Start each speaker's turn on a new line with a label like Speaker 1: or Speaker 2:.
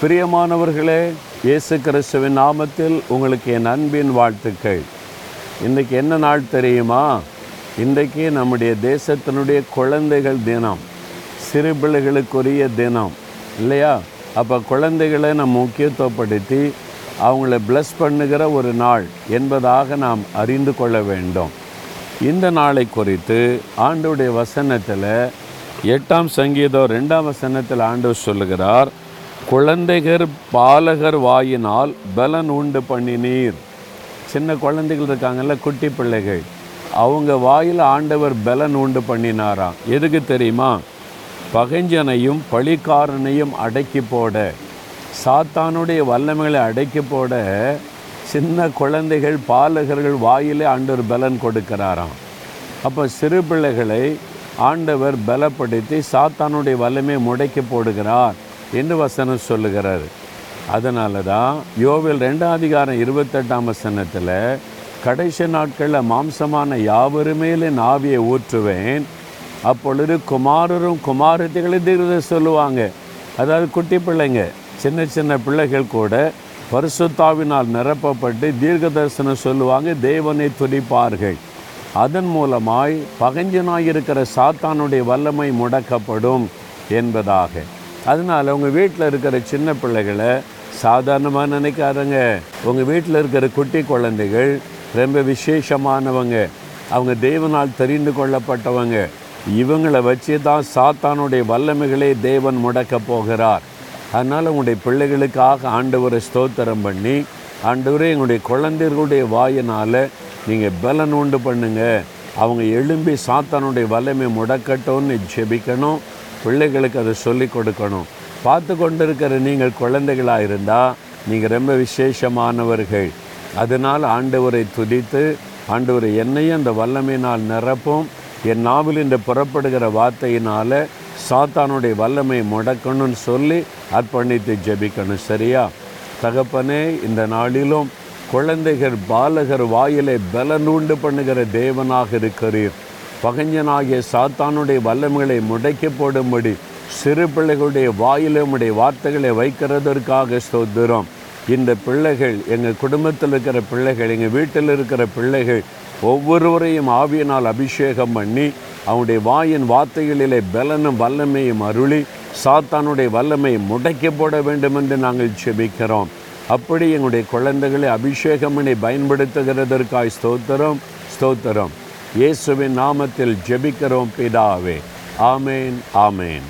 Speaker 1: பிரியமானவர்களே இயேசு கிறிஸ்துவின் நாமத்தில் உங்களுக்கு என் அன்பின் வாழ்த்துக்கள். இன்றைக்கு என்ன நாள் தெரியுமா? இன்றைக்கு நம்முடைய தேசத்தினுடைய குழந்தைகள் தினம் சிறு பிள்ளைகளுக்குரிய தினம் இல்லையா? அப்போ குழந்தைகளை நம்ம முக்கியத்துவப்படுத்தி அவங்கள ப்ளஸ் பண்ணுகிற ஒரு நாள் என்பதாக நாம் அறிந்து கொள்ள வேண்டும். இந்த நாளை குறித்து ஆண்டுடைய வசனத்தில் எட்டாம் சங்கீதம் ரெண்டாம் வசனத்தில் ஆண்டு சொல்லுகிறார் குழந்தைகர் பாலகர் வாயினால் பலன் உண்டு பண்ணினீர் சின்ன குழந்தைகள் இருக்காங்கல்ல குட்டி பிள்ளைகள். அவங்க வாயில் ஆண்டவர் பலன் உண்டு பண்ணினாராம். எதுக்கு தெரியுமா? பகைஞ்சனையும் பழிக்காரனையும் அடக்கி போட சாத்தானுடைய வல்லமைகளை அடக்கி போட சின்ன குழந்தைகள் பாலகர்கள் வாயிலே ஆண்டவர் பலன் கொடுக்கிறாராம். அப்போ சிறு பிள்ளைகளை ஆண்டவர் பலப்படுத்தி சாத்தானுடைய வல்லமையை முடக்கி போடுகிறார். என்று வசனம் சொல்லுகிறார். அதனால தான் யோவில் ரெண்டாம் அதிகாரம் இருபத்தெட்டாம் வசனத்தில் கடைசி நாட்களில் மாம்சமான யாவருமே என் ஆவியை ஊற்றுவேன். அப்பொழுது குமாரரும் குமாரத்திகளும் தீர்வு சொல்லுவாங்க. அதாவது குட்டி பிள்ளைங்க சின்ன சின்ன பிள்ளைகள் கூட பரிசுத்தாவினால் நிரப்பப்பட்டு தீர்க்க தரிசனம் சொல்லுவாங்க தேவனை துடிப்பார்கள் அதன் மூலமாய் பகஞ்சனாயிருக்கிற சாத்தானுடைய வல்லமை முடக்கப்படும் என்பதாக. அதனால் உங்கள் வீட்டில் இருக்கிற சின்ன பிள்ளைகளை சாதாரணமாக நினைக்காதங்க. உங்கள் வீட்டில் இருக்கிற குட்டி குழந்தைகள் ரொம்ப விசேஷமானவங்க. அவங்க தெய்வனால் தெரிந்து கொள்ளப்பட்டவங்க. இவங்களை வச்சு தான் சாத்தானுடைய வல்லமைகளை தேவன் முடக்க போகிறார். அதனால் உங்களுடைய பிள்ளைகளுக்காக ஆண்டவரை ஸ்தோத்திரம் பண்ணி ஆண்டவரே எங்களுடைய குழந்தைகளுடைய வாயினால் நீங்கள் பலன் உண்டு பண்ணுங்கள் அவங்க எழும்பி சாத்தானுடைய வல்லமை முடக்கட்டும்னு ஜெபிக்கணும். பிள்ளைகளுக்கு அதை சொல்லி கொடுக்கணும். பார்த்து கொண்டிருக்கிற நீங்கள் குழந்தைகளாக இருந்தால் நீங்கள் ரொம்ப விசேஷமானவர்கள். அதனால் ஆண்டவரை துதித்து ஆண்டவர் என்னையும் அந்த வல்லமையினால் நிரப்பும். என் நாவில் இந்த புறப்படுகிற வார்த்தையினால் சாத்தானுடைய வல்லமை முடக்கணும்னு சொல்லி அர்ப்பணித்து ஜெபிக்கணும். சரியா? தகப்பனே இந்த நாளிலும் குழந்தைகள் பாலகர் வாயிலை பலனூண்டு பண்ணுகிற தேவனாக இருக்கிறீர். பகஞ்சனாகிய சாத்தானுடைய வல்லமைகளை முடக்கி போடும்படி சிறு பிள்ளைகளுடைய வாயிலே வார்த்தைகளை வைக்கிறதற்காக ஸ்தோத்திரம். இந்த பிள்ளைகள் எங்கள் குடும்பத்தில் இருக்கிற பிள்ளைகள் எங்கள் வீட்டில் இருக்கிற பிள்ளைகள் ஒவ்வொருவரையும் ஆவியினால் அபிஷேகம் பண்ணி அவனுடைய வாயின் வார்த்தைகளிலே பலனும் வல்லமையும் அருளி சாத்தானுடைய வல்லமையை முடக்கி போட வேண்டும் என்று நாங்கள் செபிக்கிறோம். அப்படி எங்களுடைய குழந்தைகளை அபிஷேகமனை பயன்படுத்துகிறதற்காய் ஸ்தோத்திரம் ஸ்தோத்திரம். இயேசுவின் நாமத்தில் ஜெபிக்கிறோம் பிதாவே. ஆமேன் ஆமேன்.